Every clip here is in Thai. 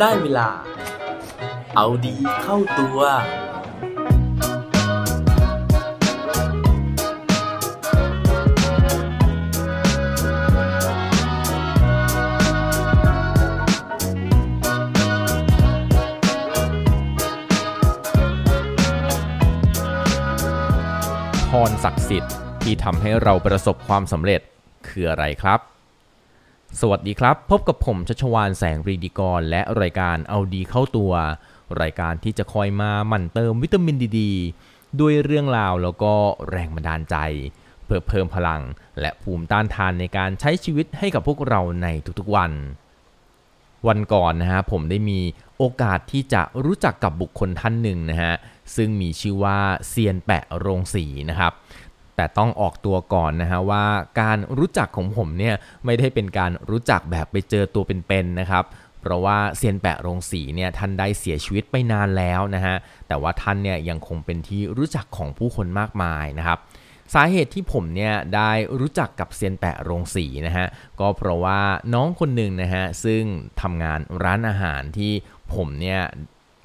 ได้เวลา เอาดีเข้าตัว พรศักดิ์สิทธิ์ที่ทำให้เราประสบความสำเร็จคืออะไรครับ สวัสดีครับ พบกับผมชัชวานแสงรีดีกร และรายการเอาดีเข้าตัว รายการที่จะคอยมาหมั่นเติมวิตามินดีดด้วยเรื่องราวแล้วก็แรงบันดาลใจ เพื่อเพิ่มพลัง และภูมิต้านทานในการใช้ชีวิตให้กับพวกเราในทุกๆวัน วันก่อนนะฮะผมได้มีโอกาสที่จะรู้จักกับบุคคลท่านหนึ่งนะฮะซึ่งมีชื่อว่าเซียนแปะโรงสีนะครับ แต่ต้องออกตัวก่อนนะฮะว่าการรู้จักของผมเนี่ยไม่ได้เป็นการรู้จักแบบไปเจอตัวเป็นๆนะครับเพราะว่าเซียนแปะโรงสีเนี่ยท่านได้เสียชีวิตไปนานแล้วนะฮะแต่ว่าท่านเนี่ยยังคงเป็นที่รู้จักของผู้คนมากมายนะครับสาเหตุที่ผมเนี่ยได้รู้จักกับเซียนแปะโรงสีนะฮะก็เพราะว่าน้องคนหนึ่งนะฮะซึ่งทำงานร้านอาหารที่ผมเนี่ย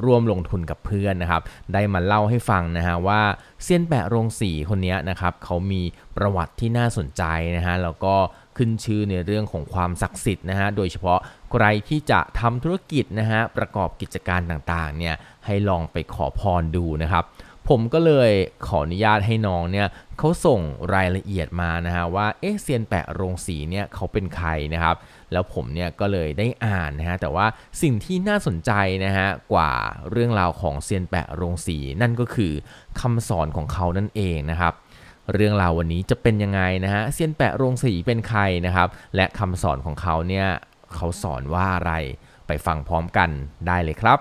ร่วมลงทุนกับเพื่อนนะครับ ได้มาเล่าให้ฟังนะฮะว่าเซียนแปะโรงสีคนนี้นะครับเขามีประวัติที่น่าสนใจนะฮะแล้วก็ขึ้นชื่อในเรื่องของความศักดิ์สิทธิ์นะฮะโดยเฉพาะใครที่จะทำธุรกิจนะฮะประกอบกิจการต่างๆเนี่ยให้ลองไปขอพรดูนะครับ ผมก็เลยขออนุญาตให้น้องเนี่ยเขาส่งรายละเอียดมานะฮะว่าเอ๊ะเซียนแปะโรงสีเนี่ยเขาเป็นใครนะครับ แล้วผมเนี่ยก็เลยได้อ่านนะฮะแต่ว่าสิ่งที่น่าสนใจนะฮะกว่าเรื่องราวของเซียนแปะโรงสีนั่นก็คือคำสอนของเขานั่นเองนะครับเรื่องราววันนี้จะเป็นยังไงนะฮะเซียนแปะโรงสีเป็นใครนะครับ และคำสอนของเขาเนี่ยเขาสอนว่าอะไรไปฟังพร้อมกันได้เลยครับ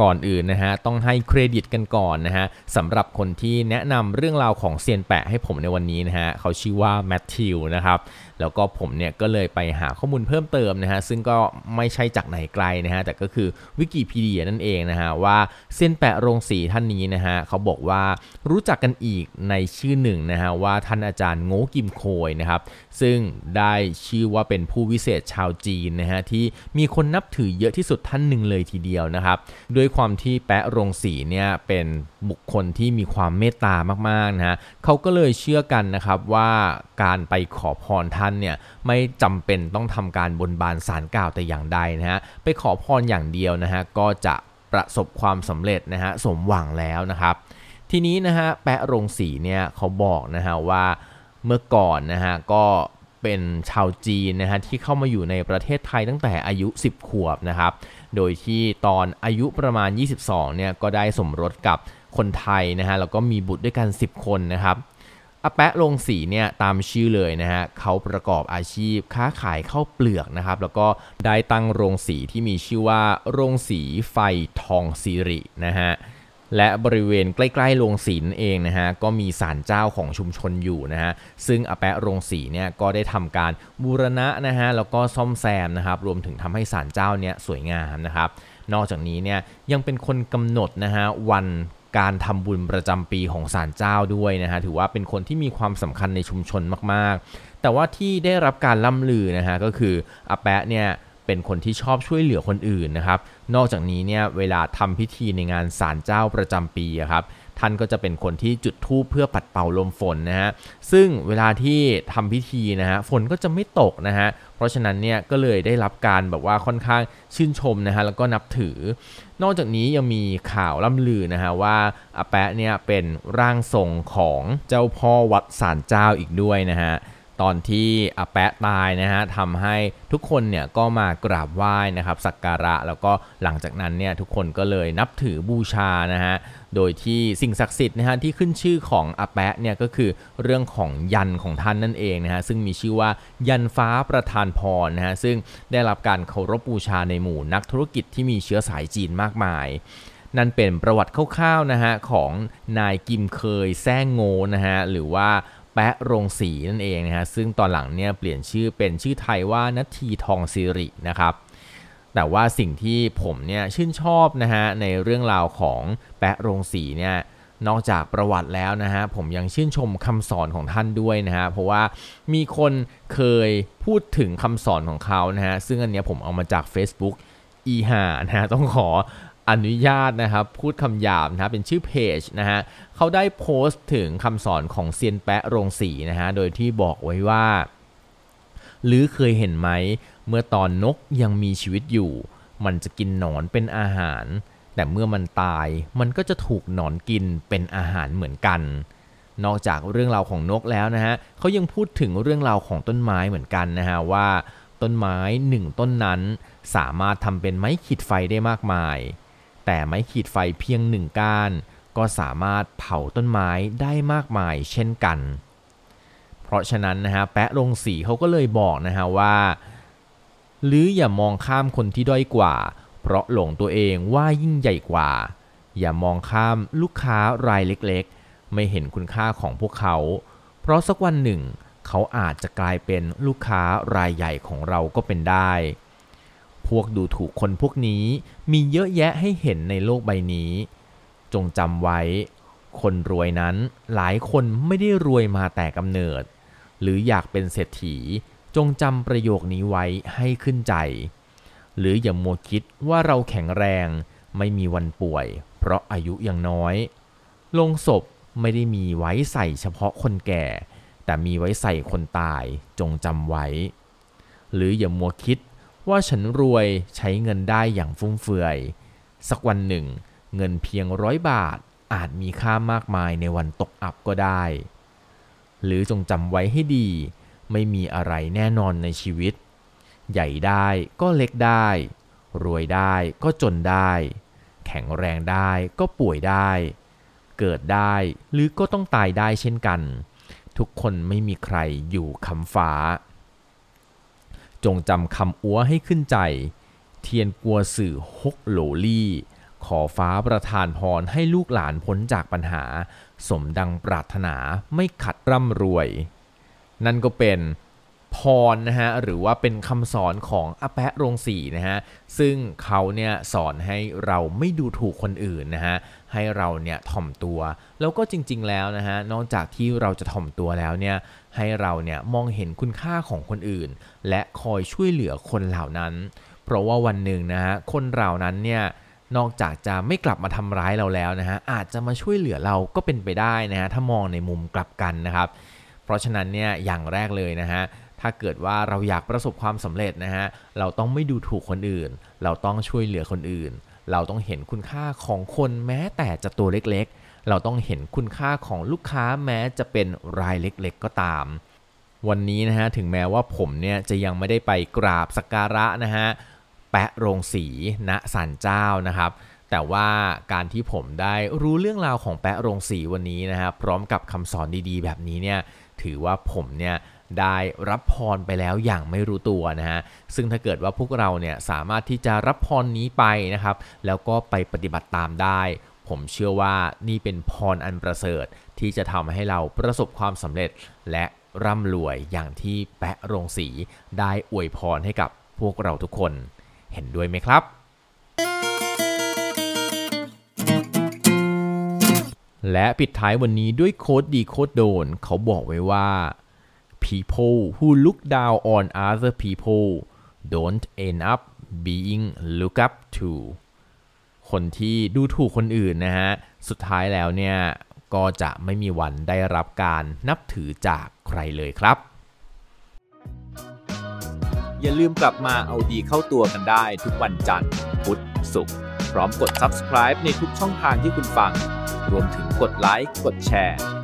ก่อนอื่นนะฮะต้องให้เครดิตกันก่อนนะฮะสำหรับคนที่แนะนำเรื่องราวของเซียนแปะให้ผมในวันนี้นะฮะเขาชื่อว่าแมทธิวนะครับแล้วก็ผมเนี่ยก็เลยไปหาข้อมูลเพิ่มเติมนะฮะซึ่งก็ไม่ใช่จากไหนไกลนะฮะแต่ก็คือวิกิพีเดียนั่นเองนะฮะว่าเซียนแปะโรงสีท่านนี้นะฮะเขาบอกว่ารู้จักกันอีกในชื่อหนึ่งนะฮะว่าท่านอาจารย์โง่กิมโคยนะครับซึ่งได้ชื่อว่าเป็นผู้วิเศษชาวจีนนะฮะที่มีคนนับถือเยอะที่สุดท่านหนึ่งเลยทีเดียวนะครับด้วยความที่แปะโรงสีเนี่ยเป็นบุคคลที่มีความเมตตามากๆนะฮะเขาก็เลยเชื่อกันนะครับว่าการไปขอพรท่านเนี่ยไม่จำเป็นต้องทำการบนบานสารกล่าวแต่อย่างใดนะฮะไปขอพรอย่างเดียวนะฮะก็จะประสบความสำเร็จนะฮะสมหวังแล้วนะครับทีนี้นะฮะแปะโรงสีเนี่ยเขาบอกนะฮะว่าเมื่อก่อนนะฮะก็เป็นชาวจีนนะฮะที่เข้ามาอยู่ในประเทศไทยตั้งแต่อายุ 10 ขวบนะครับ โดยที่ตอนอายุประมาณ 22 เนี่ยก็ได้สมรสกับคนไทยนะฮะแล้วก็มีบุตรด้วยกัน 10 คนนะครับอาแปะโรงสีเนี่ยตามชื่อเลยนะฮะเขาประกอบอาชีพค้าขายข้าวเปลือกนะครับ แล้วก็ได้ตั้งโรงสีที่มีชื่อว่าโรงสีไฟทองสิรินะฮะ และบริเวณใกล้ๆโรงสีนเองนะฮะก็มีศาลเจ้าของชุมชนอยู่นะฮะซึ่งอาแปะโรงสีเนี่ยก็ได้ทำการบูรณะนะฮะแล้วก็ซ่อมแซมนะครับรวมถึงทำให้ศาลเจ้าเนี่ยสวยงามนะครับนอกจากนี้เนี่ยยังเป็นคนกำหนดนะฮะวันการทำบุญประจำปีของศาลเจ้าด้วยนะฮะถือว่าเป็นคนที่มีความสำคัญในชุมชนมากๆ แต่ว่าที่ได้รับการล่ำลือนะฮะก็คืออาแปะเนี่ย เป็นคนที่ชอบช่วยเหลือคนอื่นนะครับ นอกจากนี้เนี่ยเวลาทำพิธีในงานศาลเจ้าประจำปีครับท่านก็จะเป็นคนที่จุดธูปเพื่อปัดเป่าลมฝนนะฮะ ซึ่งเวลาที่ทำพิธีนะฮะฝนก็จะไม่ตกนะฮะ เพราะฉะนั้นเนี่ยก็เลยได้รับการแบบว่าค่อนข้างชื่นชมนะฮะแล้วก็นับถือ นอกจากนี้ยังมีข่าวล่ำลือนะฮะว่าอาแปะเนี่ยเป็นร่างทรงของเจ้าพ่อวัดศาลเจ้าอีกด้วยนะฮะ ตอนที่อาแปะตายนะฮะทำให้ทุกคนเนี่ยก็มากราบไหว้นะครับสักการะแล้วก็หลังจากนั้นเนี่ยทุกคนก็เลยนับถือบูชานะฮะโดยที่สิ่งศักดิ์สิทธิ์นะฮะที่ขึ้นชื่อของอาแปะเนี่ยก็คือเรื่องของยันของท่านนั่นเองนะฮะซึ่งมีชื่อว่ายันฟ้าประทานพรนะฮะซึ่งได้รับการเคารพบูชาในหมู่นักธุรกิจที่มีเชื้อสายจีนมากมายนั่นเป็นประวัติคร่าวๆนะฮะของนายกิมเคยแซงโงนะฮะหรือว่า แปะโรงสีนั่นเองนะฮะซึ่งตอนหลังเนี่ยเปลี่ยนชื่อเป็นชื่อไทยว่านาทีทองสิรินะครับแต่ว่าสิ่งที่ผมเนี่ยชื่นชอบนะฮะในเรื่องราวของแปะโรงสีเนี่ยนอกจากประวัติแล้วนะฮะผมยังชื่นชมคำสอนของท่านด้วยนะฮะเพราะว่ามีคนเคยพูดถึงคำสอนของเขานะฮะซึ่งอันเนี้ยผมเอามาจาก Facebook อีหานะฮะต้องขอ อนุญาตนะครับพูดคำหยาบนะฮะเป็นชื่อเพจนะฮะเขาได้โพสต์ถึงคำสอนของเซียนแปะโรงสีนะฮะโดยที่บอกไว้ว่าหรือเคยเห็นไหมเมื่อตอนนกยังมีชีวิตอยู่ มันจะกินหนอนเป็นอาหาร แต่เมื่อมันตายมันก็จะถูกหนอนกินเป็นอาหารเหมือนกัน นอกจากเรื่องราวของนกแล้วนะฮะเขายังพูดถึงเรื่องราวของต้นไม้เหมือนกันนะฮะว่า ต้นไม้หนึ่งต้นนั้น สามารถทำเป็นไม้ขีดไฟได้มากมาย แต่ไม้ขีดไฟเพียงหนึ่งก้าน ก็สามารถเผาต้นไม้ได้มากมายเช่นกัน เพราะฉะนั้นนะฮะแปะลงสีเขาก็เลยบอกนะฮะว่า หรืออย่ามองข้ามคนที่ด้อยกว่า เพราะหลงตัวเองว่ายิ่งใหญ่กว่า อย่ามองข้ามลูกค้ารายเล็กๆ ไม่เห็นคุณค่าของพวกเขา เพราะสักวันหนึ่ง เขาอาจจะกลายเป็นลูกค้ารายใหญ่ของเราก็เป็นได้ พวกดูถูกคนพวกนี้มีเยอะแยะให้เห็นในโลกใบนี้ จงจำไว้ คนรวยนั้นหลายคนไม่ได้รวยมาแต่กำเนิด หรืออยากเป็นเศรษฐีจงจำประโยคนี้ไว้ให้ขึ้นใจ หรืออย่ามัวคิดว่าเราแข็งแรงไม่มีวันป่วย เพราะอายุยังน้อย ลงศพไม่ได้มีไว้ใส่เฉพาะคนแก่ แต่มีไว้ใส่คนตายจงจำไว้ หรืออย่ามัวคิด ว่าฉันรวยใช้เงินได้อย่างฟุ่มเฟือย สักวันหนึ่ง เงินเพียงร้อยบาทอาจมีค่ามากมายในวันตกอับก็ได้ หรือจงจำไว้ให้ดี ไม่มีอะไรแน่นอนในชีวิต ใหญ่ได้ก็เล็กได้ รวยได้ก็จนได้ แข็งแรงได้ก็ป่วยได้ เกิดได้หรือก็ต้องตายได้เช่นกัน ทุกคนไม่มีใครอยู่คำฟ้า จงจำคำอัวให้ขึ้นใจ เทียนกลัวสื่อฮกโหลลี่ ขอฟ้าประทานพรให้ลูกหลานพ้นจากปัญหา สมดังปรารถนาไม่ขัดร่ำรวย นั่นก็เป็น พรนะฮะหรือว่าเป็นคำสอนของอาแปะโรงสีนะฮะซึ่งเขาเนี่ยสอนให้เราไม่ดูถูกคนอื่นนะฮะให้เราเนี่ยถ่อมตัว แล้วก็จริง ๆ แล้วนะฮะนอกจากที่เราจะถ่อมตัวแล้วเนี่ยให้เราเนี่ยมองเห็นคุณค่าของคนอื่น และคอยช่วยเหลือคนเหล่านั้น เพราะว่าวันหนึ่งนะฮะคนเหล่านั้นเนี่ยนอกจากจะไม่กลับมาทำร้ายเราแล้วนะฮะอาจจะมาช่วยเหลือเราก็เป็นไปได้นะฮะถ้ามองในมุมกลับกันนะครับ เพราะฉะนั้นเนี่ยอย่างแรกเลยนะฮะ ถ้าเกิดว่าเราอยากประสบความสำเร็จนะฮะ เราต้องไม่ดูถูกคนอื่น เราต้องช่วยเหลือคนอื่น เราต้องเห็นคุณค่าของคนแม้แต่จะตัวเล็กๆ เราต้องเห็นคุณค่าของลูกค้าแม้จะเป็นรายเล็กๆ ก็ตาม วันนี้นะฮะถึงแม้ว่าผมเนี่ยจะยังไม่ได้ไปกราบสักการะนะฮะแปะโรงสีณสันเจ้านะครับแต่ว่าการที่ผมได้รู้เรื่องราวของแปะโรงสีวันนี้นะครับพร้อมกับคำสอนดีๆ แบบนี้เนี่ยถือว่าผมเนี่ย ได้รับพรไปแล้วอย่างไม่รู้ตัวนะฮะซึ่งถ้าเกิดว่าพวกเราเนี่ยสามารถที่จะรับพรนี้ไปนะครับแล้วก็ไปปฏิบัติตามได้ ผมเชื่อว่านี่เป็นพรอันประเสริฐที่จะทำให้เราประสบความสำเร็จ และร่ำรวยอย่างที่แปะโรงสีได้อวยพรให้กับพวกเราทุกคนเห็นด้วยไหมครับและปิดท้ายวันนี้ด้วยโค้ดดีโค้ดโดน เขาบอกไว้ว่า people who look down on other people don't end up being looked up to คนที่ดูถูกคนอื่นนะฮะ สุดท้ายแล้วเนี่ย ก็จะไม่มีวันได้รับการนับถือจากใครเลยครับ อย่าลืมกลับมาเอาดีเข้าตัวกันได้ทุกวันจันทร์ พุธ ศุกร์ พร้อมกด subscribe ในทุกช่องทางที่คุณฟัง รวมถึงกดไลค์ กดแชร์